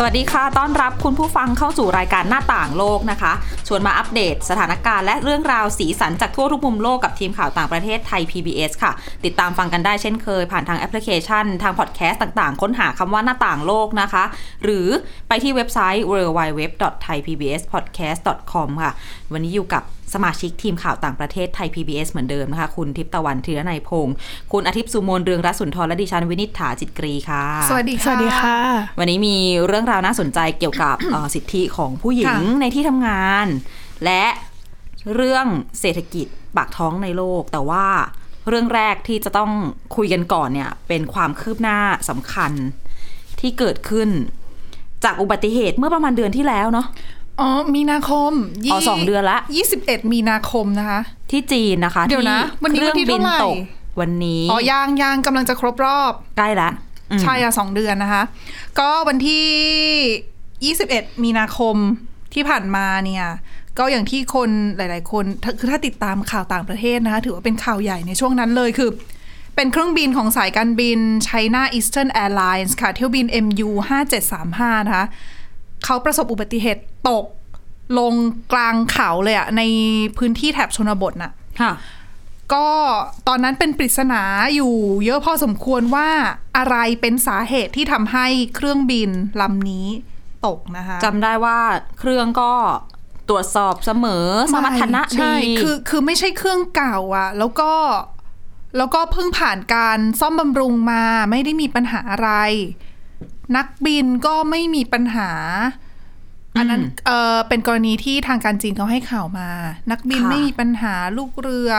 สวัสดีค่ะ ต้อนรับคุณผู้ฟังเข้าสู่รายการหน้าต่างโลกนะคะ ชวนมาอัปเดตสถานการณ์และเรื่องราวสีสันจากทั่วทุกมุมโลกกับทีมข่าวต่างประเทศไทย PBS ค่ะ ติดตามฟังกันได้เช่นเคย ผ่านทางแอปพลิเคชัน ทางพอดแคสต์ต่างๆ ค้นหาคำว่าหน้าต่างโลกนะคะ หรือไปที่เว็บไซต์ www.thaipbspodcast.com ค่ะ วันนี้อยู่กับ สมาชิกทีมข่าวต่างประเทศไทย PBS เหมือนเดิมนะคะ คุณทิพย์ตะวันธีรนัยพงศ์คุณอาทิตย์สุโมนเรืองรัศนทรและดิฉันวินิษฐาจิตกรีค่ะ สวัสดีค่ะสวัสดีค่ะ วันนี้มีเรื่องราวน่าสนใจเกี่ยวกับเอ่อสิทธิของผู้หญิงค่ะในที่ทำงาน และเรื่องเศรษฐกิจปากท้องในโลก แต่ว่าเรื่องแรกที่จะต้องคุยกันก่อนเนี่ยเป็นความคืบหน้าสำคัญที่เกิดขึ้นจากอุบัติเหตุเมื่อประมาณเดือนที่แล้วเนาะ อ๋อ มีนาคมอ๋อสองเดือนละ21มีนาคมนะคะ ที่จีนนะคะเดี๋ยวนะที่วันนี้เครื่วันที่บินเท่าไหร่ตกวันนี้อ๋อยางยางกำลังจะครบรอบใกล้ละอืมใช่อะสองเดือนนะคะ ก็วันที่ 21 มีนาคมที่ผ่านมาเนี่ย ก็อย่างที่คนหลาย ๆ คนถ้าคือถ้าติดตามข่าวต่างประเทศนะคะ ถือว่าเป็นข่าวใหญ่ในช่วงนั้นเลยคือ เป็นเครื่องบินของสายการบิน China Eastern Airlines ค่ะ เที่ยวบิน MU 5735 นะคะ เขาประสบอุบัติเหตุตกลงกลางเขาเลยอะในพื้นที่แถบชนบทน่ะ ค่ะ ก็ตอนนั้นเป็นปริศนาอยู่เยอะพอสมควรว่าอะไรเป็นสาเหตุที่ทำให้เครื่องบินลำนี้ตกนะคะจำได้ว่าเครื่องก็ตรวจสอบเสมอสมรรถนะใช่ดีคือคือไม่ใช่เครื่องเก่าอะแล้วก็แล้วก็เพิ่งผ่านการซ่อมบำรุงมาไม่ได้มีปัญหาอะไร นักบินก็ไม่มีปัญหา อันนั้นเออเป็นกรณีที่ทางการจีนเขาให้ข่าวมา นักบินค่ะไม่มีปัญหาลูกเรือ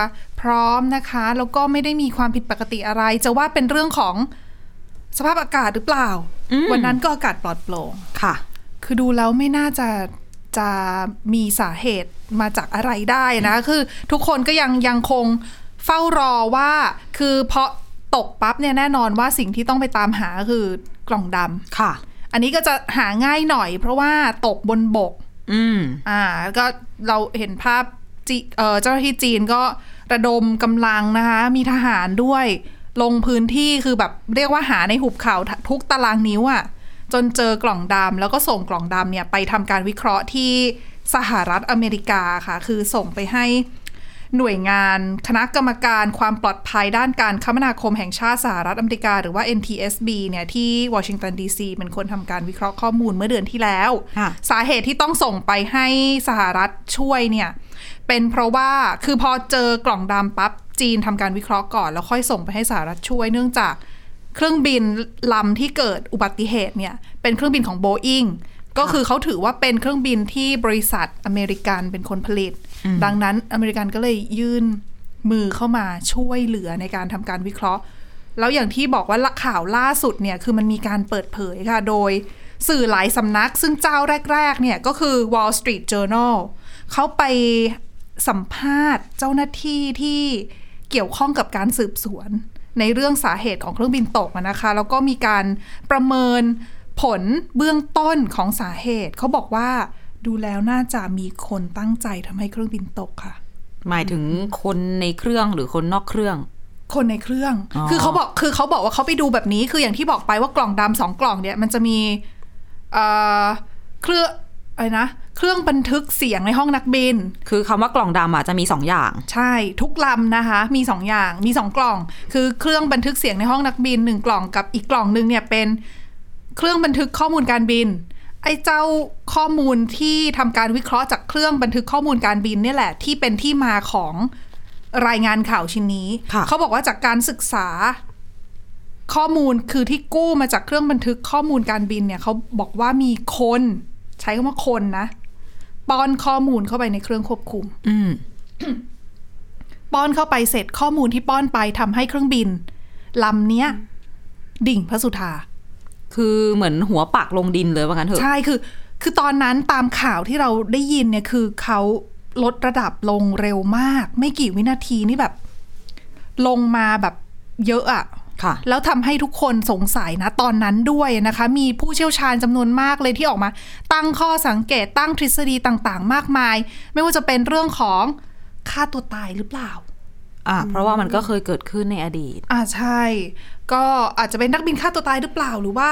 พร้อมนะคะ แล้วก็ไม่ได้มีความผิดปกติอะไร จะว่าเป็นเรื่องของสภาพอากาศหรือเปล่า วันนั้นก็อากาศปลอดโปร่งค่ะ คือดูแล้วไม่น่าจะจะมีสาเหตุมาจากอะไรได้นะ คือทุกคนก็ยังยังคงเฝ้ารอว่า คือเพราะตกปั๊บเนี่ยแน่นอนว่าสิ่งที่ต้องไปตามหาก็คือ กล่องดำค่ะ อันนี้ก็จะหาง่ายหน่อย เพราะว่าตกบนบก อืม อ่า ก็เราเห็นภาพจีเอ่อเจ้าหน้าที่จีนก็ระดมกำลังนะคะ มีทหารด้วย ลงพื้นที่คือแบบเรียกว่าหาในหุบเขาทุกตารางนิ้วอะ่ะ จนเจอกล่องดำแล้วก็ส่งกล่องดำเนี่ยไปทำการวิเคราะห์ที่สหรัฐอเมริกาค่ะ คือส่งไปให้ หน่วยงานคณะกรรมการความปลอดภัยด้านการคมนาคมแห่งชาติสหรัฐอเมริกา หรือว่า NTSB เนี่ยที่วอชิงตันดีซีเป็นคนทำการวิเคราะห์ข้อมูลเมื่อเดือนที่แล้ว สาเหตุที่ต้องส่งไปให้สหรัฐช่วยเนี่ยเป็นเพราะว่าคือพอเจอกล่องดำปั๊บจีนทำการวิเคราะห์ก่อน แล้วค่อยส่งไปให้สหรัฐช่วยเนื่องจากเครื่องบินลำที่เกิดอุบัติเหตุเนี่ยเป็นเครื่องบินของโบอิง ก็คือเขาถือว่าเป็นเครื่องบินที่บริษัทอเมริกันเป็นคนผลิต ดังนั้นอเมริกันก็เลยยื่นมือเข้ามาช่วยเหลือในการทำการวิเคราะห์ แล้วอย่างที่บอกว่าข่าวล่าสุดเนี่ยคือมันมีการเปิดเผยค่ะ โดยสื่อหลายสำนัก ซึ่งเจ้าแรก ๆ เนี่ยก็คือ Wall Street Journal เขาไปสัมภาษณ์เจ้าหน้าที่ที่เกี่ยวข้องกับการสืบสวน ในเรื่องสาเหตุของเครื่องบินตกอะนะคะ แล้วก็มีการประเมิน ผลเบื้องต้นของสาเหตุเขาบอกว่าดูแล้วน่าจะมีคนตั้งใจทำให้เครื่องบินตกค่ะ หมายถึงคนในเครื่องหรือคนนอกเครื่อง คนในเครื่องอ๋อคือเขาบอกคือเขาบอกว่าเขาไปดูแบบนี้ คืออย่างที่บอกไปว่ากล่องดำสองกล่องเนี่ย มันจะมีเอ่อเครื่องอะไรนะเครื่องบันทึกเสียงในห้องนักบิน คือคำว่ากล่องดำอะจะมีสองอย่าง ใช่ทุกลำนะคะ มีสองอย่างมีสองกล่อง คือเครื่องบันทึกเสียงในห้องนักบินหนึ่งกล่องกับอีกกล่องหนึ่งเนี่ยเป็น เครื่องบันทึกข้อมูลการบิน ไอ้เจ้าข้อมูลที่ทำการวิเคราะห์จากเครื่องบันทึกข้อมูลการบินเนี่ยแหละ ที่เป็นที่มาของรายงานข่าวชิ้นนี้ค่ะเขาบอกว่าจากการศึกษาข้อมูลคือที่กู้มาจากเครื่องบันทึกข้อมูลการบินเนี่ยเขาบอกว่ามีคน ใช้คำว่าคนนะป้อนข้อมูลเข้าไปในเครื่องควบคุม อืมป้อนเข้าไปเสร็จข้อมูลที่ป้อนไปทำให้เครื่องบินลำเนี้ย ดิ่งพระสุธา คือเหมือนหัวปักลงดินเลยว่างั้นเถอะ ใช่คือ คือตอนนั้นตามข่าวที่เราได้ยินเนี่ยคือเขาลดระดับลงเร็วมาก ไม่กี่วินาทีนี่แบบ ลงมาแบบเยอะอะค่ะ แล้วทำให้ทุกคนสงสัยนะตอนนั้นด้วยนะคะ มีผู้เชี่ยวชาญจำนวนมากเลยที่ออกมา ตั้งข้อสังเกตตั้งทฤษฎีต่างๆ มากมาย ไม่ว่าจะเป็นเรื่องของฆ่าตัวตายหรือเปล่า อ่าเพราะว่ามันก็เคยเกิดขึ้นในอดีต อ่าใช่ ก็อาจจะเป็นนักบินฆ่าตัวตายหรือเปล่า หรือว่า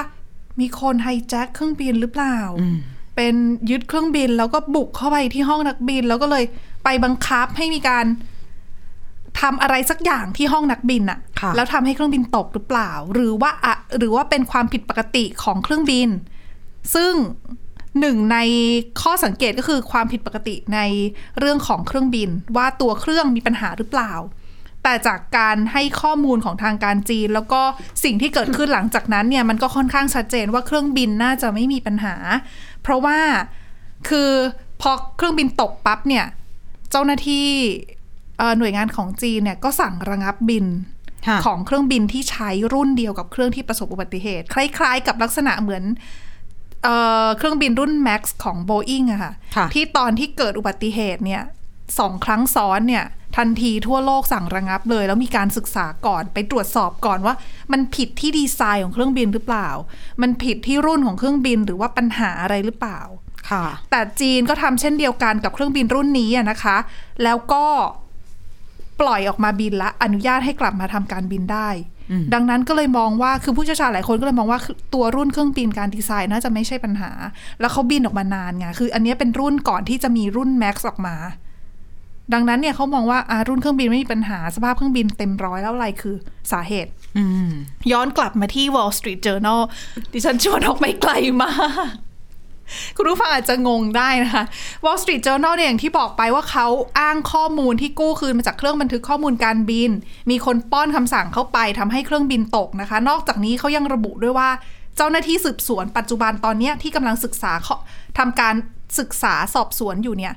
มีคนไฮแจ็คเครื่องบินหรือเปล่า เป็นยึดเครื่องบินแล้วก็บุกเข้าไปที่ห้องนักบิน แล้วก็เลยไปบังคับให้มีการทำอะไรสักอย่างที่ห้องนักบินอะค่ะแล้วทำให้เครื่องบินตกหรือเปล่า หรือว่าอะหรือว่าเป็นความผิดปกติของเครื่องบิน ซึ่งหนึ่งในข้อสังเกตก็คือความผิดปกติในเรื่องของเครื่องบิน ว่าตัวเครื่องมีปัญหาหรือเปล่า แต่จากการให้ข้อมูลของทางการจีน แล้วก็สิ่งที่เกิดขึ้นหลังจากนั้นเนี่ยมันก็ค่อนข้างชัดเจนว่าเครื่องบินน่าจะไม่มีปัญหา เพราะว่าคือพอเครื่องบินตกปั๊บเนี่ย เจ้าหน้าที่เอ่อหน่วยงานของจีนเนี่ยก็สั่งระงับบินค่ะของเครื่องบินที่ใช้รุ่นเดียวกับเครื่องที่ประสบอุบัติเหตุ คล้าย ๆ กับลักษณะเหมือนเออเครื่องบินรุ่น MAX ของ Boeing อะค่ะค่ะ ที่ตอนที่เกิดอุบัติเหตุเนี่ยสองครั้งซ้อนเนี่ย ทันทีทั่วโลกสั่งระงับเลย แล้วมีการศึกษาก่อนไปตรวจสอบก่อนว่า มันผิดที่ดีไซน์ของเครื่องบินหรือเปล่า มันผิดที่รุ่นของเครื่องบินหรือว่าปัญหาอะไรหรือเปล่าค่ะ แต่จีนก็ทำเช่นเดียวกันกับเครื่องบินรุ่นนี้อะนะคะ แล้วก็ปล่อยออกมาบินและอนุญาตให้กลับมาทำการบินได้ ดังนั้นก็เลยมองว่าคือผู้เชี่ยวชาญหลายคนก็เลยมองว่าคือตัวรุ่นเครื่องบินการดีไซน์น่าจะไม่ใช่ปัญหา แล้วเขาบินออกมานานไงคือ อันเนี้ยเป็นรุ่นก่อนที่จะมีรุ่น MAX ออกมา ดังนั้นเนี่ยเขามองว่าอารุ่นเครื่องบินไม่มีปัญหาสภาพเครื่องบินเต็มร้อยแล้วอะไรคือสาเหตุย้อนกลับมาที่ Wall Street Journal ดิฉันชวนออกไปไกลมากคุณผู้ฟังอาจจะงงได้นะคะ Wall Street Journal เนี่ยอย่างที่บอกไปว่าเขาอ้างข้อมูลที่กู้คืนมาจากเครื่องบันทึกข้อมูลการบิน มีคนป้อนคำสั่งเข้าไปทำให้เครื่องบินตกนะคะ นอกจากนี้เขายังระบุด้วยว่าเจ้าหน้าที่สืบสวนปัจจุบันตอนเนี้ยที่กำลังศึกษาข้อทำการศึกษาสอบสวนอยู่เนี่ย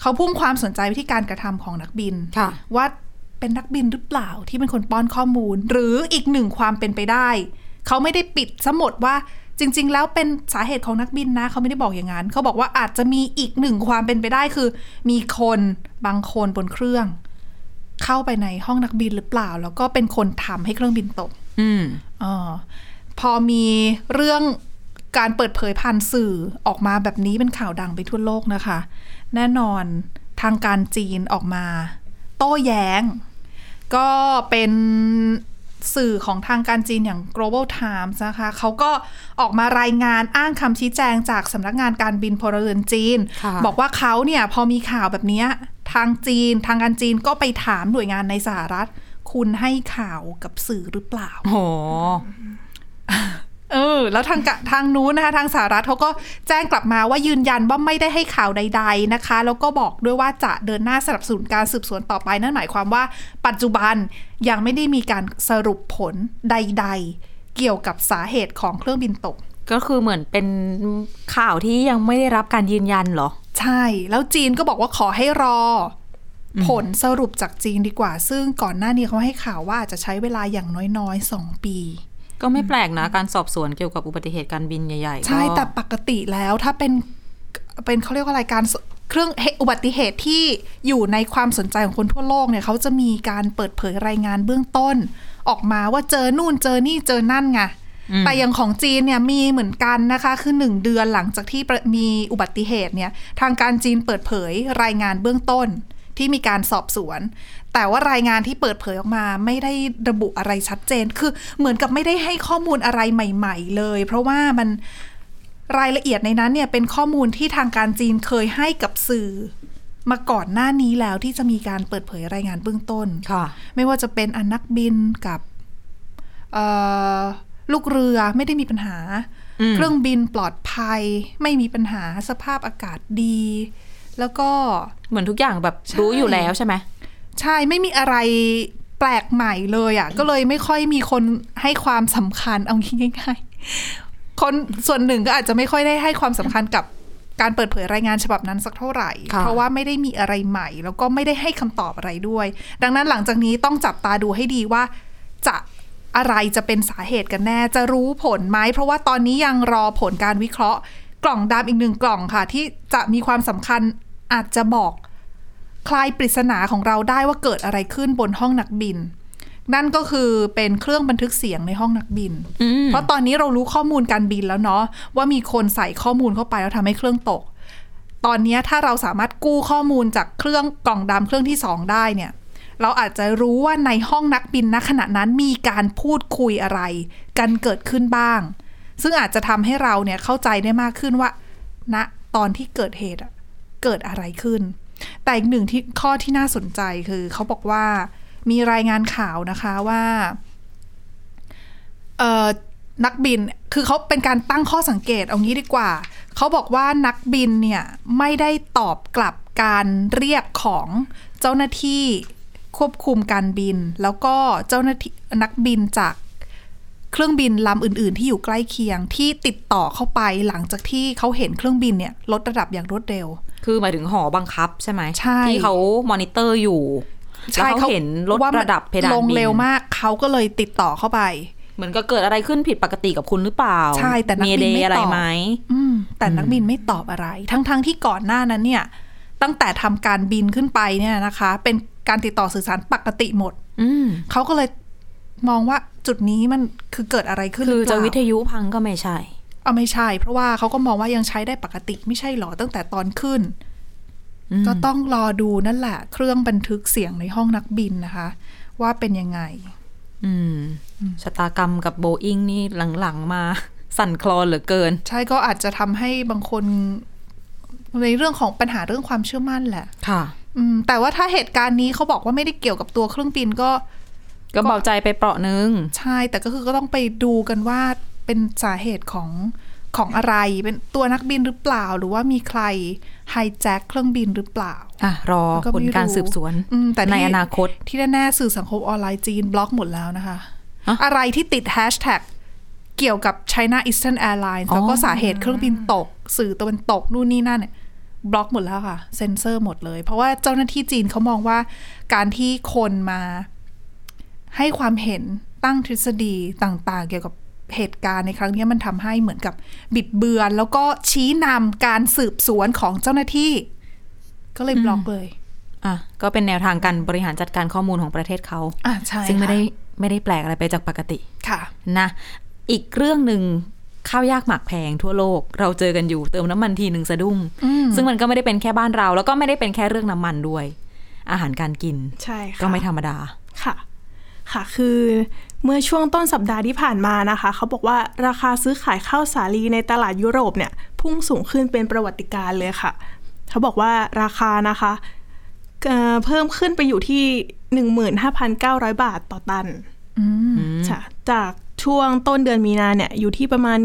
เขาพุ่งความสนใจไปที่การกระทำของนักบินค่ะว่าเป็นนักบินหรือเปล่าที่เป็นคนป้อนข้อมูล หรืออีกหนึ่งความเป็นไปได้ เขาไม่ได้ปิดซะหมดว่าจริง ๆ แล้วเป็นสาเหตุของนักบินนะ เขาไม่ได้บอกอย่างนั้น เขาบอกว่าอาจจะมีอีกหนึ่งความเป็นไปได้คือ มีคนบางคนบนเครื่อง เข้าไปในห้องนักบินหรือเปล่า แล้วก็เป็นคนทำให้เครื่องบินตก อืมอาพอมีเรื่อง การเปิดเผยผ่านสื่อออกมาแบบนี้เป็นข่าวดังไปทั่วโลกนะคะ แน่นอนทางการจีนออกมา โต้แย้ง ก็เป็นสื่อของทางการจีนอย่าง global times นะคะเขาก็ออกมารายงานอ้างคำชี้แจงจากสำนักงานการบินพลเรือนจีนค่ะบอกว่าเขาเนี่ยพอมีข่าวแบบเนี้ยทางจีน ทางการจีนก็ไปถามหน่วยงานในสหรัฐ คุณให้ข่าวกับสื่อหรือเปล่าโห เออ แล้วทางกะทางนู้นนะคะ ทางสหรัฐเขาก็แจ้งกลับมาว่ายืนยันว่าไม่ได้ให้ข่าวใด ๆนะคะ แล้วก็บอกด้วยว่าจะเดินหน้าสนับสนุนการสืบสวนต่อไป นั่นหมายความว่า ปัจจุบันยังไม่ได้มีการสรุปผลใด ๆ เกี่ยวกับสาเหตุของเครื่องบินตก ก็คือเหมือนเป็นข่าวที่ยังไม่ได้รับการยืนยันเหรอ ใช่ แล้วจีนก็บอกว่าขอให้รออผลสรุปจากจีนดีกว่า ซึ่งก่อนหน้านี้เขาให้ข่าวว่าอาจจะใช้เวลาอย่างน้อยๆสองปี ก็ไม่แปลกนะ การสอบสวนเกี่ยวกับอุบัติเหตุการบินใหญ่ๆ ใช่ก็แต่ปกติแล้วถ้าเป็นเป็นเขาเรียกว่าอะไรการสเครื่องเหตุอุบัติเหตุที่อยู่ในความสนใจของคนทั่วโลกเนี่ยเขาจะมีการเปิดเผยรายงานเบื้องต้น ออกมาว่าเจอนู่นเจอนี่เจอนั่นไงแต่อย่างของจีนเนี่ยมีเหมือนกันนะคะ คือหนึ่งเดือนหลังจากที่ประมีอุบัติเหตุเนี่ยทางการจีนเปิดเผยรายงานเบื้องต้น ที่มีการสอบสวน แต่ว่ารายงานที่เปิดเผยออกมา ไม่ได้ระบุอะไรชัดเจน คือเหมือนกับไม่ได้ให้ข้อมูลอะไรใหม่ ๆ เลย เพราะว่ามันรายละเอียดในนั้นเนี่ยเป็นข้อมูลที่ทางการจีนเคยให้กับสื่อ มาก่อนหน้านี้แล้วที่จะมีการเปิดเผยรายงานเบื้องต้นค่ะ ไม่ว่าจะเป็นอนักบินกับเอ่อลูกเรือไม่ได้มีปัญหาอืมเครื่องบินปลอดภัย ไม่มีปัญหาสภาพอากาศดี แล้วก็เหมือนทุกอย่างแบบใช่รู้อยู่แล้วใช่ไหมใช่ไม่มีอะไรแปลกใหม่เลยอะ่ะ ก็เลยไม่ค่อยมีคนให้ความสำคัญเอางี้ง่ายๆคนส่วนหนึ่งก็อาจจะไม่ค่อยได้ให้ความสำคัญกับการเปิดเผยรายงานฉบับนั้นสักเท่าไหร่ค่ะเพราะว่าไม่ได้มีอะไรใหม่ แล้วก็ไม่ได้ให้คำตอบอะไรด้วย ดังนั้นหลังจากนี้ต้องจับตาดูให้ดีว่า จะอะไรจะเป็นสาเหตุกันแน่ จะรู้ผลไหม เพราะว่าตอนนี้ยังรอผลการวิเคราะห์ กล่องดำอีกหนึ่งกล่องค่ะ ที่จะมีความสำคัญ อาจจะบอกคลายปริศนาของเราได้ว่าเกิดอะไรขึ้นบนห้องนักบิน นั่นก็คือเป็นเครื่องบันทึกเสียงในห้องนักบินอืมเพราะตอนนี้เรารู้ข้อมูลการบินแล้วเนาะว่ามีคนใส่ข้อมูลเข้าไปแล้วทำให้เครื่องตก ตอนนี้ถ้าเราสามารถกู้ข้อมูลจากเครื่องกล่องดำเครื่องที่สองได้เนี่ย เราอาจจะรู้ว่าในห้องนักบินณขณะนั้นมีการพูดคุยอะไร กันเกิดขึ้นบ้าง ซึ่งอาจจะทำให้เราเนี่ยเข้าใจได้มากขึ้นว่าณตอนที่เกิดเหตุอะ เกิดอะไรขึ้น แต่อีกหนึ่งที่ข้อที่น่าสนใจคือเขาบอกว่ามีรายงานข่าวนะคะว่านักบินคือเขาเป็นการตั้งข้อสังเกตเอางี้ดีกว่า เขาบอกว่านักบินเนี่ยไม่ได้ตอบกลับการเรียกของเจ้าหน้าที่ควบคุมการบิน แล้วก็เจ้าหน้าที่นักบินจากเครื่องบินลำอื่น ๆ ที่อยู่ใกล้เคียงที่ติดต่อเข้าไปหลังจากที่เขาเห็นเครื่องบินเนี่ยลดระดับอย่างรวดเร็ว คือหมายถึงหอบังคับใช่ไหมใช่ที่เขามอนิเตอร์อยู่แล้วเขาเห็นลดว่ามันระดับเพดานลงบินเร็วมากเขาก็เลยติดต่อเข้าไป เหมือนก็เกิดอะไรขึ้นผิดปกติกับคุณหรือเปล่า ใช่แต่นักบินเดไม่ตอบ มี mayday อะไรไหมอืมแต่นักบินไม่ตอบอะไร ทั้งๆที่ก่อนหน้านั้นเนี่ย ตั้งแต่ทำการบินขึ้นไปเนี่ยนะคะ เป็นการติดต่อสื่อสารปกติหมด อืมเขาก็เลยมองว่าจุดนี้มันคือเกิดอะไรขึ้นคือหรืจะเปล่าวิทยุพังก็ไม่ใช่ เอาไม่ใช่ เพราะว่าเขาก็มองว่ายังใช้ได้ปกติไม่ใช่หรอตั้งแต่ตอนขึ้นอืมก็ต้องรอดูนั่นแหละ เครื่องบันทึกเสียงในห้องนักบินนะคะ ว่าเป็นยังไง อืมชะตากรรมกับโบอิงนี่หลังๆมา สั่นคลอนเหลือเกิน ใช่ก็อาจจะทำให้บางคนในเรื่องของปัญหาเรื่องความเชื่อมั่นแหละ ค่ะ อืม แต่ว่าถ้าเหตุการณ์นี้เขาบอกว่าไม่ได้เกี่ยวกับตัวเครื่องบินก็ ก็เบาใจไปเปราะนึง ใช่ แต่ก็คือก็ต้องไปดูกันว่า เป็นสาเหตุของของอะไร เป็นตัวนักบินหรือเปล่า หรือว่ามีใครไฮแจ็คเครื่องบินหรือเปล่า อะ รอก็ผลไม่การรู้สืบสวนอืมแต่ที่ในอนาคต ที่แน่ๆสื่อสังคมออนไลน์จีนบล็อกหมดแล้วนะคะฮะอะไรที่ติดแฮชแท็กเกี่ยวกับ China Eastern Airlines อ๋อแล้วก็สาเหตุเครื่องบินตก สื่อตะวันตกนู่นนี่นั่นเนี่ยบล็อกหมดแล้วค่ะ เซ็นเซอร์หมดเลย เพราะว่าเจ้าหน้าที่จีนเขามองว่าการที่คนมาให้ความเห็นตั้งทฤษฎีต่าง ๆ เกี่ยวกับ เหตุการณ์ในครั้งนี้มันทำให้เหมือนกับบิดเบือน แล้วก็ชี้นำการสืบสวนของเจ้าหน้าที่ ก็เลยบล็อกเลยอะก็เป็นแนวทางการบริหารจัดการข้อมูลของประเทศเขาอ่าใช่ซึ่งไม่ค่ะได้ไม่ได้แปลกอะไรไปจากปกติค่ะนะ อีกเรื่องหนึ่งข้าวยากหมากแพงทั่วโลก เราเจอกันอยู่เติมน้ำมันทีหนึ่งสะดุ้งอืมซึ่งมันก็ไม่ได้เป็นแค่บ้านเรา แล้วก็ไม่ได้เป็นแค่เรื่องน้ำมันด้วย อาหารการกิน ใช่ค่ะก็ไม่ธรรมดาค่ะ ค่ะคือ เมื่อช่วงต้นสัปดาห์ที่ผ่านมานะคะ เขาบอกว่าราคาซื้อขายข้าวสาลีในตลาดยุโรปเนี่ยพุ่งสูงขึ้นเป็นประวัติการณ์เลยค่ะ เขาบอกว่าราคานะคะเอ่อเพิ่มขึ้นไปอยู่ที่ 15,900 บาทต่อตันจ้ะจากช่วงต้นเดือนมีนาเนี่ยอยู่ที่ประมาณ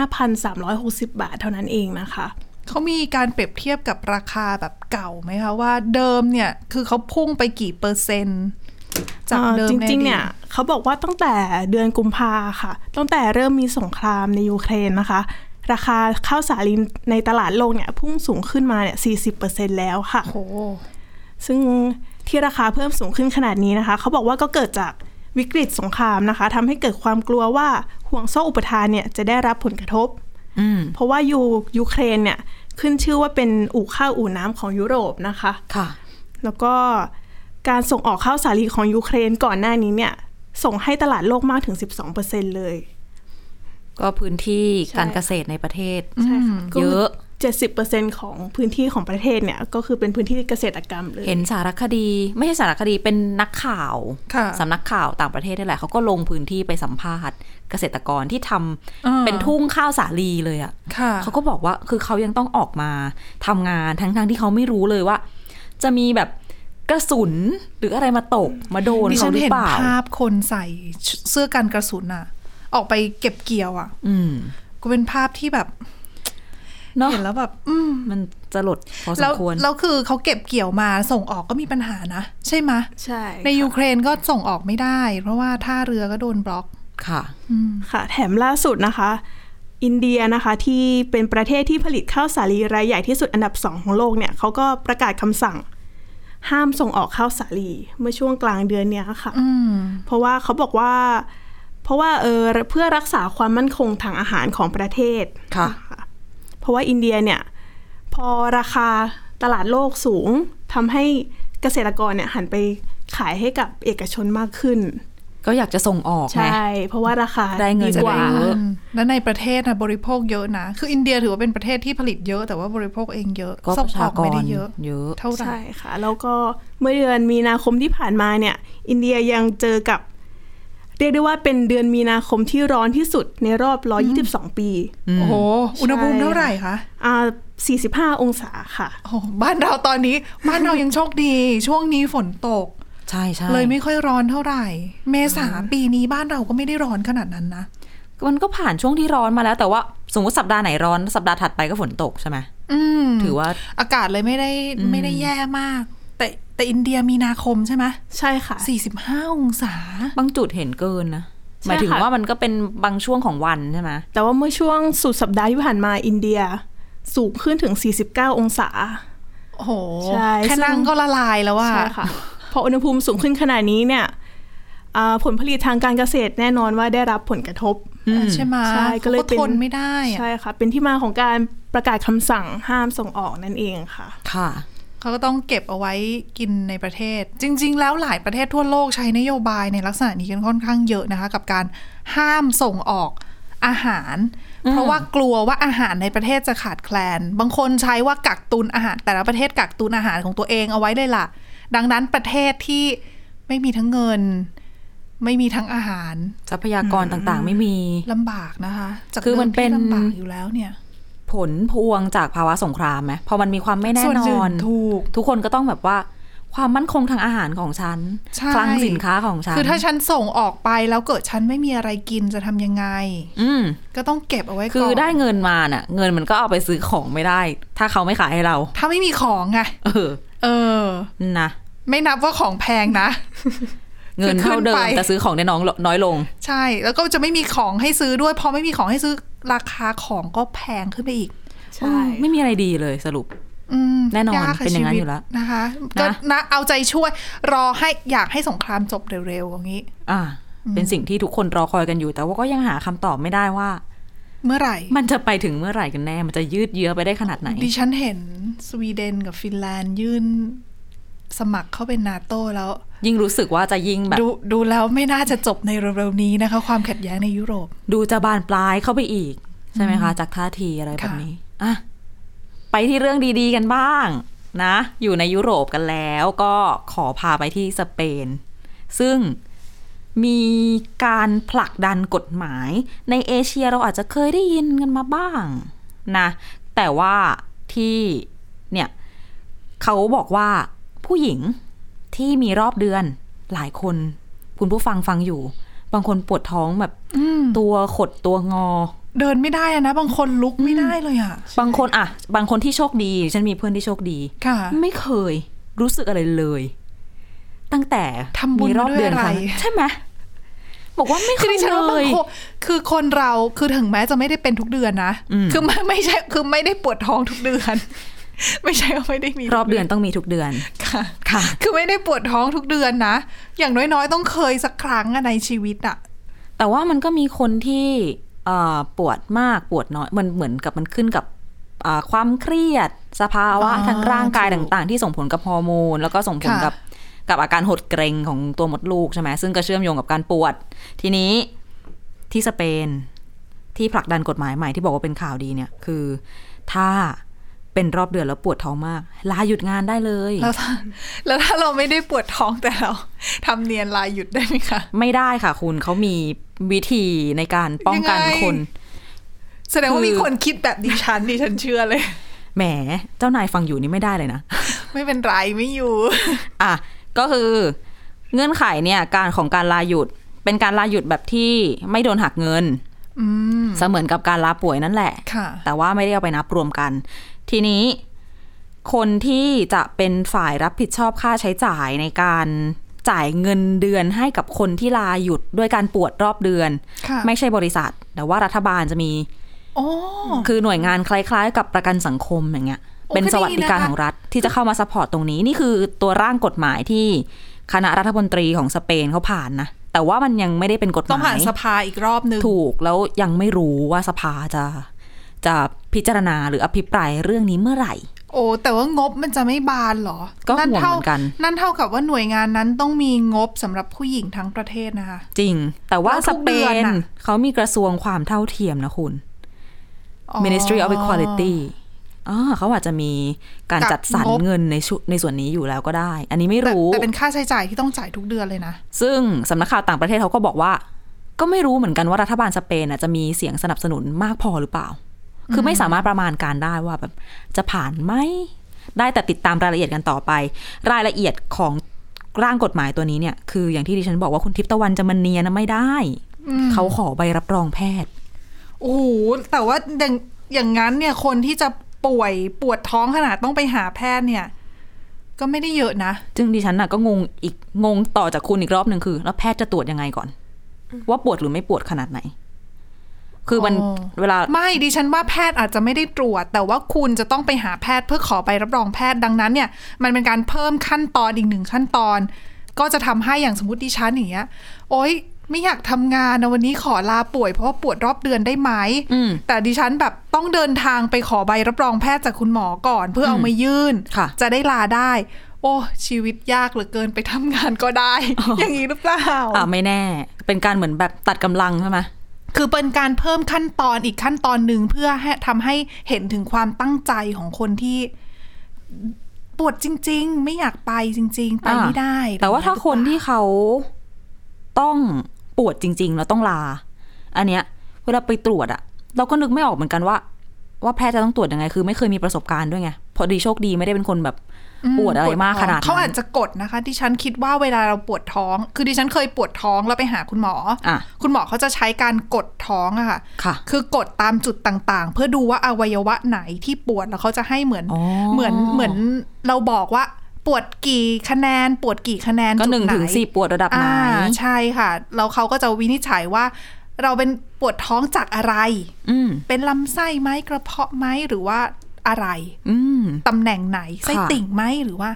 15,360 บาทเท่านั้นเองนะคะเขามีการเปรียบเทียบกับราคาแบบเก่าไหมคะว่าเดิมเนี่ยคือเขาพุ่งไปกี่เปอร์เซ็นต์ จากเดิมจในริงอดีตๆเนี่ยเขาบอกว่าตั้งแต่เดือนกุมภาค่ะ ตั้งแต่เริ่มมีสงครามในยูเครนนะคะ ราคาข้าวสาลีในตลาดโลกเนี่ยพุ่งสูงขึ้นมาเนี่ย40%แล้วค่ะโอ้โหซึ่งที่ราคาเพิ่มสูงขึ้นขนาดนี้นะคะ เขาบอกว่าก็เกิดจากวิกฤตสงครามนะคะทำให้เกิดความกลัวว่าห่วงโซ่อุปทานเนี่ยจะได้รับผลกระทบอืมเพราะว่ายูยูเครนเนี่ยขึ้นชื่อว่าเป็นอู่ข้าวอู่น้ำของยุโรปนะคะค่ะ แล้วก็ การส่งออกข้าวสาลีของยูเครนก่อนหน้านี้เนี่ย ส่งให้ตลาดโลกมากถึง 12%เลย ก็พื้นที่ใช่การเกษตรในประเทศใช่ค่ะเยอะ70%ของพื้นที่ของประเทศเนี่ย ก็คือเป็นพื้นที่เกษตรกรรมเลยเห็นสารคดี ไม่ใช่สารคดีเป็นนักข่าวค่ะสำนักข่าวต่างประเทศนี่แหละเขาก็ลงพื้นที่ไปสัมภาษณ์ เกษตรกรที่ทำอ่าเป็นทุ่งข้าวสาลีเลยอะค่ะเขาก็บอกว่าคือเขายังต้องออกมาทำงานทั้งๆที่เขาไม่รู้เลยว่า จะมีแบบ กระสุนหรืออะไรมาตกมาโดนดิเขาฉันหรือเห็นเปล่าภาพคนใส่เสื้อกันกระสุนอะออกไปเก็บเกี่ยวอะอืมก็เป็นภาพที่แบบเนาะเห็นแล้วแบบ อืมมันจะหลดพอสแล้มวควรแล้วคือเขาเก็บเกี่ยวมาส่งออกก็มีปัญหานะ ใช่ไหมะใช่ ในยูเครนก็ส่งออกไม่ได้ เพราะว่าท่าเรือก็โดนบล็อกค่ะค่ะ แถมล่าสุดนะคะ อินเดียนะคะที่เป็นประเทศที่ผลิตข้าวสาลีรายใหญ่ที่สุดอันดับสองของโลกเนี่ยเขาก็ประกาศคำสั่ง ห้ามส่งออกข้าวสาลีเมื่อช่วงกลางเดือนเนี้ยค่ะอืมเพราะว่าเขาบอกว่า เพราะว่าเออเพื่อรักษาความมั่นคงทางอาหารของประเทศค่ะนเพราะว่าอินเดียเนี่ย พอราคาตลาดโลกสูงทำให้เกษตรกรเนี่ยหันไปขายให้กับเอกชนมากขึ้น ก็อยากจะส่งออกใช่ไงเพราะว่าราคาได้เงินดีกว่าจะได้เยอะอืมแล้วในประเทศนะบริโภคเยอะนะ คืออินเดียถือว่าเป็นประเทศที่ผลิตเยอะ แต่ว่าบริโภคเองเยอะก็ส่ปงระอชาอกกไม่รได้เยอะเยอะเท่าไหร่ใช่ค่ะ แล้วก็เมื่อเดือนมีนาคมที่ผ่านมาเนี่ย อินเดียยังเจอกับ เรียกได้ว่าเป็นเดือนมีนาคมที่ร้อนที่สุดในรอบ 122 ปี โอ้โห อุณหภูมิเท่าไหร่คะอ่า45 องศาค่ะโอ้โหบ้านเราตอนนี้ บ้านเรายังโชคดี ช่วงนี้ฝนตก ใช่ใช่เลยไม่ค่อยร้อนเท่าไหร่ เมษาปีนี้บ้านเราก็ไม่ได้ร้อนขนาดนั้นนะมันก็ผ่านช่วงที่ร้อนมาแล้ว แต่ว่าสมมติสัปดาห์ไหนร้อนสัปดาห์ถัดไปก็ฝนตกใช่ไหมอืมถือว่าอากาศเลยไม่ได้ไม่ได้แย่มาก แต่แต่อินเดียมีนาคมใช่ไหมใช่ค่ะสี่สิบห้าองศา บางจุดเห็นเกินนะใช่หมายถึงค่ะว่ามันก็เป็นบางช่วงของวันใช่ไหมแต่ว่าเมื่อช่วงสุดสัปดาห์ที่ผ่านมาอินเดียสูงขึ้นถึง 49 องศา โอ้โหใช่แค่นั่งก็ละลายแล้วว่าใช่ค่ะ พออุณหภูมิสูงขึ้นขนาดนี้เนี่ยอ่าผลผลิตทางการเกษตรแน่นอนว่าได้รับผลกระทบใช่ไหมใช่ก็เลยขาเป็นทนไม่ได้อะใช่ค่ะเป็นที่มาของการประกาศคำสั่งห้ามส่งออกนั่นเองค่ะ ค่ะเขาก็ต้องเก็บเอาไว้กินในประเทศ จริง ๆ แล้วหลายประเทศทั่วโลกใช้นโยบายในลักษณะนี้กันค่อนข้างเยอะนะคะ กับการห้ามส่งออกอาหาร เพราะว่ากลัวว่าอาหารในประเทศจะขาดแคลน บางคนใช้ว่ากักตุนอาหาร แต่ละประเทศกักตุนอาหารของตัวเองเอาไว้เลยล่ะ ดังนั้นประเทศที่ไม่มีทั้งเงิน ไม่มีทั้งอาหาร ทรัพยากรต่างๆ ไม่มีลำบากนะคะจากคือมันดิที่เป็นลำบากอยู่แล้วเนี่ยผลพวงจากภาวะสงครามไหมพอมันมีความไม่แน่ส่วนนหนึ่งอนถูกทุกคนก็ต้องแบบว่า ความมั่นคงทางอาหารของฉันใช่คลังสินค้าของฉัน คือถ้าฉันส่งออกไปแล้วเกิดฉันไม่มีอะไรกินจะทำยังไง อืมก็ต้องเก็บเอาไว้ก่อนคือได้เงินมาน่ะ เงินมันก็เอาไปซื้อของไม่ได้ ถ้าเขาไม่ขายให้เรา ถ้าไม่มีของไงเออ เออ นะ ไม่นับว่าของแพงนะ เงินเท่าเดิขึ้มนไปแต่ซื้อของได้น้องน้อยลง ใช่ แล้วก็จะไม่มีของให้ซื้อด้วย พอไม่มีของให้ซื้อราคาของก็แพงขึ้นไปอีก ใช่ ไม่มีอะไรดีเลยสรุปอืมแน่นอนยกะเป็นอย่างนั้นชีอยู่แล้วนะคะนะก็นะเอาใจช่วย รอให้อยากให้สงครามจบเร็วๆอย่างนี้ อ่า เป็นสิ่งที่ทุกคนรอคอยกันอยู่ แต่ว่าก็ยังหาคำตอบไม่ได้ว่า เมื่อไหร่ มันจะไปถึงเมื่อไหร่กันแน่ มันจะยืดเยื้อไปได้ขนาดไหน ดิฉันเห็นสวีเดนกับฟินแลนด์ยื่นสมัครเข้าเป็นนาโตแล้ว ยิ่งรู้สึกว่าจะยิ่งแบบ ดูดูแล้วไม่น่าจะจบในเร็วๆนี้นะคะ ความขัดแย้งในยุโรป ดูจะบานปลายเข้าไปอีก ใช่ไหมคะ จากท่าทีอะไรแบบนี้อะไปที่เรื่องดีๆกันบ้างนะ อยู่ในยุโรปกันแล้วก็ขอพาไปที่สเปน ซึ่ง มีการผลักดันกฎหมาย ในเอเชียเราอาจจะเคยได้ยินกันมาบ้างนะแต่ว่าที่เนี่ยเขาบอกว่าผู้หญิงที่มีรอบเดือนหลายคน คุณผู้ฟังฟังอยู่ บางคนปวดท้องแบบตัวขดตัวงอ เดินไม่ได้อะนะบางคนลุกไม่ได้เลยอะบางคนอะบางคนที่โชคดี ฉันมีเพื่อนที่โชคดีค่ะไม่เคยรู้สึกอะไรเลย ตั้งแต่ทำบุญมีรอบเดือนด้วยคอะไรรั้งใช่ไหมบอกว่าไม่เคคือยดิฉันว่าเลบางยคนคือคนเราคือถึงแม้จะไม่ได้เป็นทุกเดือนนะอืมคือไม่ไม่ใช่คือไม่ได้ปวดท้องทุกเดือน ไม่ใช่ว่าไม่ได้มีรอบเดือนต้องมีทุกเดือนค่ะค่ะ คือไม่ได้ปวดท้องทุกเดือนนะอย่างน้อยๆ ต้องเคยสักครั้งอะในชีวิตอะแต่ว่ามันก็มีคนที่เอ่อปวดมากปวดน้อยมันเหมือนกับมันขึ้นกับอ่าความเครียดสภาวะอ่าทางร่างกายถูกต่าง ๆ ที่ส่งผลกับฮอร์โมนแล้วก็ส่งผลค่ะกับ กับอาการหดเกรงของตัวมดลูกใช่ไหมซึ่งก็เชื่อมโยงกับการปวด ทีนี้ที่สเปนที่ผลักดันกฎหมายใหม่ที่บอกว่าเป็นข่าวดีเนี่ยคือ ถ้าเป็นรอบเดือนแล้วปวดท้องมาก ลาหยุดงานได้เลยแล้วถ้าแล้วถ้าเราไม่ได้ปวดท้องแต่เราทำเนียนลายหยุดได้ไหมคะ ไม่ได้ค่ะคุณเขามีวิธีในการป้องกันยังไง คน แสดงว่าคือมีคนคิดแบบดิฉันดิฉันเชื่อเลย แหม เจ้านายฟังอยู่นี่ไม่ได้เลยนะ ไม่เป็นไรไม่อยู่ อะ ก็คือเงื่อนไขเนี่ยการของการลาหยุด เป็นการลาหยุดแบบที่ไม่โดนหักเงินอืมเสมือนกับการลาป่วยนั่นแหละค่ะแต่ว่าไม่ได้เอาไปนับรวมกัน ทีนี้คนที่จะเป็นฝ่ายรับผิดชอบค่าใช้จ่ายในการจ่ายเงินเดือนให้กับคนที่ลาหยุดด้วยการปวดรอบเดือนค่ะไม่ใช่บริษัท แต่ว่ารัฐบาลจะมีโอ้คือหน่วยงานคล้าย ๆ กับประกันสังคมอย่างเงี้ยโอ้ เป็นก็ดีสวัสดิการนะคะของรัฐที่จะเข้ามา support ตรงนี้ นี่คือตัวร่างกฎหมายที่คณะรัฐมนตรีของสเปนเขาผ่านนะแต่ว่ามันยังไม่ได้เป็นกฎหมายต้องมาผ่านสภาอีกรอบนึงถูกแล้วยังไม่รู้ว่าสภาจะจะพิจารณาหรืออภิปรายเรื่องนี้เมื่อไหร่ โอ้แต่ว่างบมันจะไม่บานเหรอ ก็ห่วงเท่าเหมือนกัน นั่นเท่ากับว่าหน่วยงานนั้นต้องมีงบสำหรับผู้หญิงทั้งประเทศนะคะ จริง แต่ว่าแล้วสทุกเปเดือนนน่ะเขามีกระทรวงความเท่าเทียมนะคุณอ๋อ Ministry of Equality อ่า เขาอาจจะมีการกับจัดสรรงบเงินในชุในส่วนนี้อยู่แล้วก็ได้ อันนี้ไม่แต่รู้ แต่เป็นค่าใช้จ่ายที่ต้องจ่ายทุกเดือนเลยนะ ซึ่งสำนักข่าวต่างประเทศเขาก็บอกว่า ก็ไม่รู้เหมือนกันว่ารัฐบาลสเปนน่ะจะมีเสียงสนับสนุนมากพอหรือเปล่า คือไม่สามารถประมาณการได้ว่าแบบจะผ่านไหมได้แต่ติดตามรายละเอียดกันต่อไป รายละเอียดของร่างกฎหมายตัวนี้เนี่ย คืออย่างที่ดิฉันบอกว่าคุณทิพย์ตะวันจะมันเนียนะไม่ได้เขาขอใบรับรองแพทย์ โอ้โหแต่ว่าอย่างอย่างนั้นเนี่ยคนที่จะ ป่วยปวดท้องขนาดต้องไปหาแพทย์เนี่ย ก็ไม่ได้เยอะนะซึ่งดิฉันน่ะก็งงอีกงงต่อจากคุณอีกรอบหนึ่งคือ แล้วแพทย์จะตรวจยังไงก่อน ว่าปวดหรือไม่ปวดขนาดไหน คือมันอ๋อเวลาไม่ดิฉันว่าแพทย์อาจจะไม่ได้ตรวจ แต่ว่าคุณจะต้องไปหาแพทย์เพื่อขอใบรับรองแพทย์ดังนั้นเนี่ย มันเป็นการเพิ่มขั้นตอนอีกหนึ่งขั้นตอน ก็จะทำให้อย่างสมมติดิฉันอย่างเงี้ยโอ๊ย ไม่อยากทำงานนะวันนี้ขอลาป่วย เพราะว่าปวดรอบเดือนได้ไหมอืมแต่ดิฉันแบบต้องเดินทางไปขอใบรับรองแพทย์จากคุณหมอก่อน เพื่อเอามายื่นค่ะจะได้ลาได้ โอ้ชีวิตยากเหลือเกินไปทำงานก็ได้ อย่างนี้หรือเปล่าอ่าไม่แน่ เป็นการเหมือนแบบตัดกำลังใช่ไหมคือเป็นการเพิ่มขั้นตอนอีกขั้นตอนหนึ่งเพื่อให้ทำให้เห็นถึงความตั้งใจของคนที่ปวดจริง ๆ ไม่อยากไปจริง ๆ ไปไม่ได้ แต่ว่าถ้าคนที่เขาต้อง ปวดจริง ๆ แล้วต้องลา อันเนี้ย เวลาไปตรวจอะเราก็นึกไม่ออกเหมือนกันว่า ว่าแพทย์จะต้องตรวจยังไง คือไม่เคยมีประสบการณ์ด้วยไงพอดีโชคดีไม่ได้เป็นคนแบบปวดอะไรมากขนาดนั้นเขาอาจจะกดนะคะ ดิฉันคิดว่าเวลาเราปวดท้อง คือดิฉันเคยปวดท้องแล้วไปหาคุณหมออะคุณหมอเขาจะใช้การกดท้องอะค่ะค่ะคือกดตามจุดต่างๆ เพื่อดูว่าอวัยวะไหนที่ปวดแล้วเขาจะให้เหมือนอ๋อเหมือนเหมือนเราบอกว่า ปวดกี่คะแนน ปวดกี่คะแนนก็จุดหนึ่งไหนถึงสี่ปวดระดับไหนอ่าใช่ค่ะแล้วเขาก็จะวินิจฉัยว่า เราเป็นปวดท้องจากอะไรอืมเป็นลำไส้ไหมกระเพาะไหมหรือว่าอะไรอืมตำแหน่งไหนไส้ค่ะติ่งไหมหรือว่า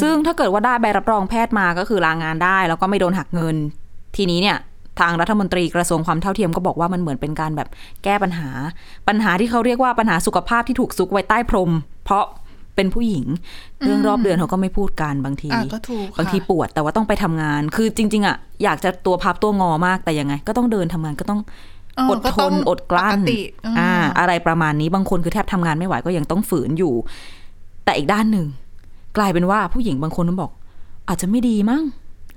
ซึ่งถ้าเกิดว่าได้ใบรับรองแพทย์มาก็คือลางานได้ แล้วก็ไม่โดนหักเงิน ทีนี้เนี่ยทางรัฐมนตรีกระทรวงความเท่าเทียมก็บอกว่ามันเหมือนเป็นการแบบแก้ปัญหา ปัญหาที่เขาเรียกว่าปัญหาสุขภาพที่ถูกซุกไว้ใต้พรม เพราะ เป็นผู้หญิง เรื่องรอบเดือนเขาก็ไม่พูดกันบางทีอะก็ถูกค่ะบางทีปวดแต่ว่าต้องไปทำงาน คือจริง ๆ อะ อยากจะตัวพับตัวงอมากแต่ยังไง ก็ต้องเดินทำงานก็ต้องเอออดก็ทต้อนงอดกลั้นปกติอืมอ่า อะไรประมาณนี้บางคนคือแทบทำงานไม่ไหวก็ยังต้องฝืนอยู่ แต่อีกด้านหนึ่ง กลายเป็นว่าผู้หญิงบางคนนั้นบอก อาจจะไม่ดีมั้ง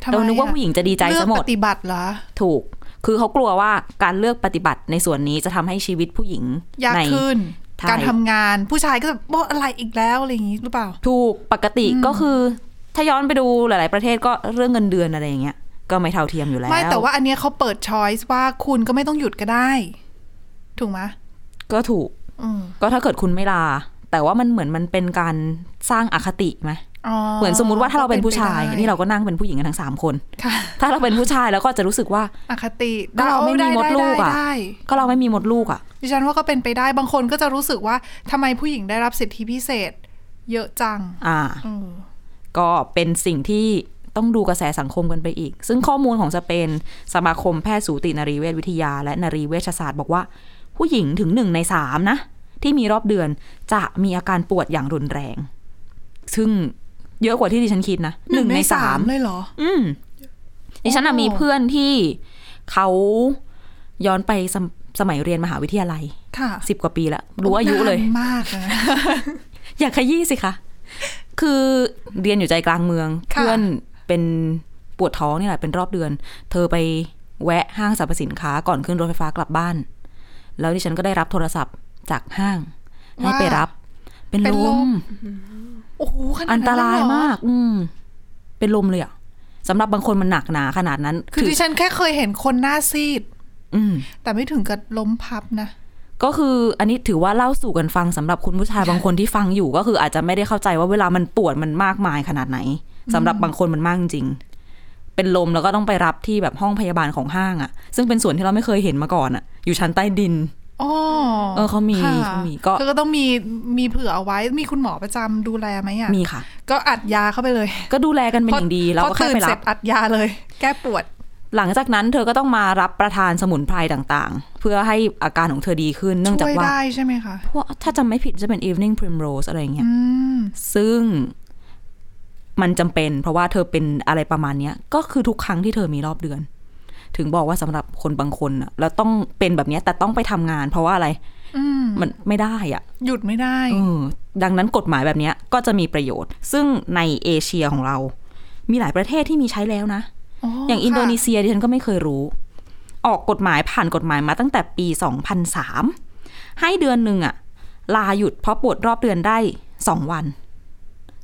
ทำไมเรานึกว่าอะผู้หญิงจะดีใจเลือซะกหมปดฏิบัติเหรอถูก คือเขากลัวว่าการเลือกปฏิบัติในส่วนนี้จะทำให้ชีวิตผู้หญิงยากในขึ้นใช่ การทำงานผู้ชายก็จะบอกอะไรอีกแล้วอะไรอย่างนี้หรือเปล่า ถูกปกติก็คือ ถ้าย้อนไปดูหลาย ๆ ประเทศก็เรื่องเงินเดือนอะไรอย่างเงี้ยก็ไม่เท่าเทียมอยู่แล้วไม่แต่ว่าอันเนี้ยเขาเปิดช้อยส์ว่าคุณก็ไม่ต้องหยุดก็ได้ ถูกไหมก็ถูกอืมก็ถ้าเกิดคุณไม่ลา แต่ว่ามันเหมือนมันเป็นการสร้างอคติไหมอ๋อ เหมือนสมมุติว่าถ้าเราเป็นผู้ชายก็นี่เราก็นั่งเป็นผู้หญิงกันทั้งสามคนค่ะถ้าเราเป็นผู้ชายแล้วก็จะรู้สึกว่าอคติก็เราไม่มีมดลูกอะได้ได้ได้ก็เราไม่มีมดลูกอะดิฉันว่าก็เป็นไปได้บางคนก็จะรู้สึกว่าทำไมผู้หญิงได้รับสิทธิพิเศษ เยอะจัง อ่าเออก็เป็นสิ่งที่ต้องดูกระแสสังคมกันไปอีก ซึ่งข้อมูลของสเปนสมาคมแพทย์สูตินรีเวชวิทยา และนรีเวชศาสตร์บอกว่า ผู้หญิงถึงหนึ่งในสามนะ ที่มีรอบเดือนจะมีอาการปวดอย่างรุนแรง ซึ่ง เยอะกว่าที่ดิฉันคิดนะหนึ่งในสามเลยเหรอ อืมดิฉันน่ะโอ้มีเพื่อนที่เขาย้อนไปสมสมัยเรียนมหาวิทยาลัย ค่ะสิบกว่าปีแล้วรู้อายุเลยนนมากนะอยากขยี้สิคะคือเรียนอยู่ใจกลางเมืองค่ะเพื่อนเป็นปวดท้องนี่แหละเป็นรอบเดือน เธอไปแวะห้างสรรพสินค้าก่อนขึ้นรถไฟฟ้ากลับบ้าน แล้วดิฉันก็ได้รับโทรศัพท์จากห้างให้ไปรับ เป็นเป็นลลมม โอ้โหขนาดอันตรายเลเหอมาก อืม เป็นลมเลยอะสำหรับบางคนมันหนักหนาขนาดนั้น คือดิฉันแค่เคยเห็นคนหน้าซีด อืม แต่ไม่ถึงกับล้มพับนะก็คืออันนี้ถือว่าเล่าสู่กันฟังสำหรับคุณผู้ชายบางคนที่ฟังอยู่ก็คืออาจจะไม่ได้เข้าใจว่าเวลามันปวดมันมากมายขนาดไหนสำหรับบางคนมันมากจริง เป็นลมแล้วก็ต้องไปรับที่แบบห้องพยาบาลของห้างอะ่ะ ซึ่งเป็นส่วนที่เราไม่เคยเห็นมาก่อนอะ่ะ อยู่ชั้นใต้ดิน อ๋อเออเขามีค่ะเขามีก็คือก็ต้องมีมีเผื่อเอาไว้มีคุณหมอประจำดูแลไหมอะมีค่ะ ก็อัดยาเข้าไปเลย ก็ดูแลกันเป็นอย่างดีเราพก็อแค่ตื่นไปเสรัร็บจอัดยาเลย แก้ปวด หลังจากนั้นเธอก็ต้องมารับประทานสมุนไพรต่างๆ เพื่อให้อาการของเธอดีขึ้นเนื่องช่จากวยว่าได้ใช่ไหมคะพวกถ้าจำไม่ผิดจะเป็น evening primrose อะไรอย่างเงี้ยอืมซึ่งมันจำเป็น เพราะว่าเธอเป็นอะไรประมาณเนี้ยก็คือทุกครั้งที่เธอมีรอบเดือน ถึงบอกว่าสำหรับคนบางคนอะแล้วต้องเป็นแบบเนี้ยแต่ต้องไปทำงาน เพราะว่าอะไรอืมมันไม่ได้อะหยุดไม่ได้เออดังนั้นกฎหมายแบบเนี้ยก็จะมีประโยชน์ ซึ่งในเอเชียของเรา มีหลายประเทศที่มีใช้แล้วนะอย่างอินโดนีเซียดิฉันก็ไม่เคยรู้ ออกกฎหมายผ่านกฎหมายมาตั้งแต่ปี 2003 ให้เดือนหนึ่งอะลาหยุดเพราะปวดรอบเดือนได้สองวัน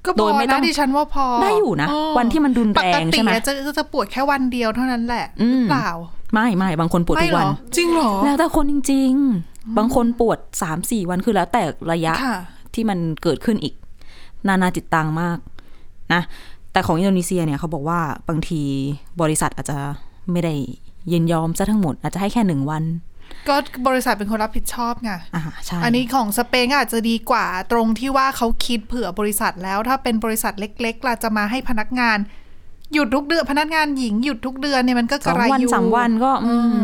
ก็พโดอยไม่ต้อนะงดิฉันว่าพอได้อยู่นะ วันที่มันรุนแรงปกติใช่ไหมอะจะจะปวดแค่วันเดียวเท่านั้นแหละอืมหรือเปล่า ไม่ไม่บางคนปวดไม่ทุกเหรวัอนจริงเหรอ แล้วแต่คนจริง ๆ บางคนปวดสามสี่วันคือแล้วแต่ระยะค่ะที่มันเกิดขึ้นอีก นานาจิตตังมากนะแต่ของอินโดนีเซียเนี่ยเขาบอกว่าบางทีบริษัทอาจจะไม่ได้ยินยอมซะทั้งหมดอาจจะให้แค่หนึ่งวัน ก็บริษัทเป็นคนรับผิดชอบไงอ่าใช่อันนี้ของสเปนก็อาจจะดีกว่าตรงที่ว่าเขาคิดเผื่อบริษัทแล้ว ถ้าเป็นบริษัทเล็กๆล่ะจะมาให้พนักงานหยุดทุกเดือนพนักงานหญิงหยุดทุกเดือนเนี่ยมันก็กสองระวันยูสามวันก็ อืม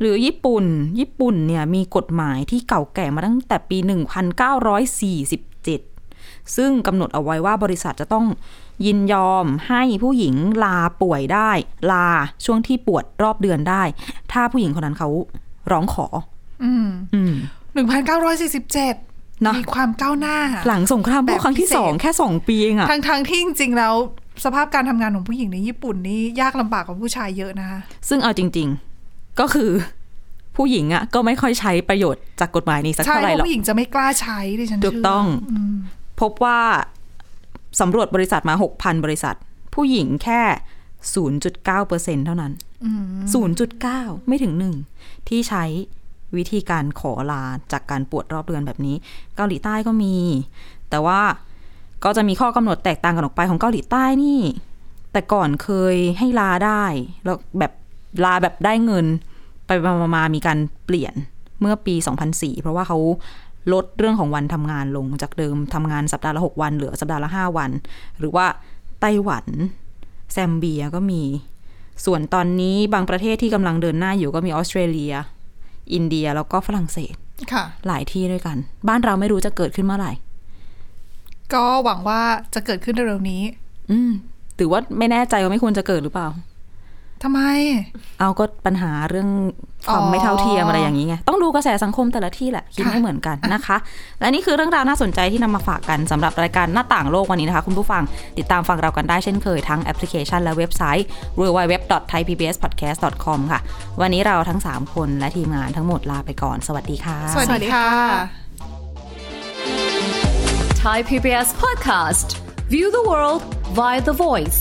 หรือญี่ปุ่น ญี่ปุ่นเนี่ยมีกฎหมายที่เก่าแก่มาตั้งแต่ปี 1947 ซึ่งกำหนดเอาไว้ว่าบริษัทจะต้องยินยอมให้ผู้หญิงลาป่วยได้ ลาช่วงที่ปวดรอบเดือนได้ ถ้าผู้หญิงคนนั้นเขา ร้องขอ อืมอืมหนึ่งพันเก้าร้อยสี่สิบเจ็ดเนอะมีความก้าวหน้า หลังสงครามโลกครั้งที่แบบพิเศษสองแค่สองปีเองอะทั้งทั้งๆที่จริงๆแล้วสภาพการทำงานของผู้หญิงในญี่ปุ่นนี่ยากลำบากกว่าผู้ชายเยอะนะคะซึ่งเอาจริง ๆ ก็คือผู้หญิงอะก็ไม่ค่อยใช้ประโยชน์จากกฎหมายนี้สักใช่เท่าไหเพร่หรราะอกผู้หญิงจะไม่กล้าใช้ดิฉันถูกเชื่ต้องมพบว่าสำรวจบริษัทมา6,000บริษัท ผู้หญิงแค่ 0.9%เท่านั้น0.9 ไม่ถึงหนึ่งที่ใช้วิธีการขอลาจากการปวดรอบเดือนแบบนี้ เกาหลีใต้ก็มี แต่ว่าก็จะมีข้อกำหนดแตกต่างกันออกไปของเกาหลีใต้นี่ แต่ก่อนเคยให้ลาได้ แล้วแบบลาแบบได้เงิน ไปมามามีการเปลี่ยนเมื่อปี 2004 เพราะว่าเขาลดเรื่องของวันทำงานลงจากเดิมทำงานสัปดาห์ละ 6 วันเหลือสัปดาห์ละ 5 วัน หรือว่าไต้หวัน แซมเบียก็มี ส่วนตอนนี้บางประเทศที่กำลังเดินหน้าอยู่ก็มีออสเตรเลีย อินเดียแล้วก็ฝรั่งเศสค่ะ หลายที่ด้วยกัน บ้านเราไม่รู้จะเกิดขึ้นเมื่อไหร่ ก็หวังว่าจะเกิดขึ้นเร็วๆนี้ อืมถือว่าไม่แน่ใจว่าไม่ควรจะเกิดหรือเปล่า ทำไม เอาก็ปัญหาเรื่องความอ๋อไม่เท่าเทียมอะไรอย่างนี้ไง ต้องดูกระแสสังคมแต่ละที่แหละ คิดค่ะไม่เหมือนกันนะคะ และนี่คือเรื่องราวน่าสนใจที่นำมาฝากกันสำหรับรายการหน้าต่างโลกวันนี้นะคะ คุณผู้ฟังติดตามฟังเรากันได้เช่นเคยทั้งแอปพลิเคชันและเว็บไซต์ www.thaipbspodcast.com ค่ะ วันนี้เราทั้ง 3 คนและทีมงานทั้งหมดลาไปก่อน สวัสดีค่ะ สวัสดีค่ะ Thai PBS podcast. View the world via the voice.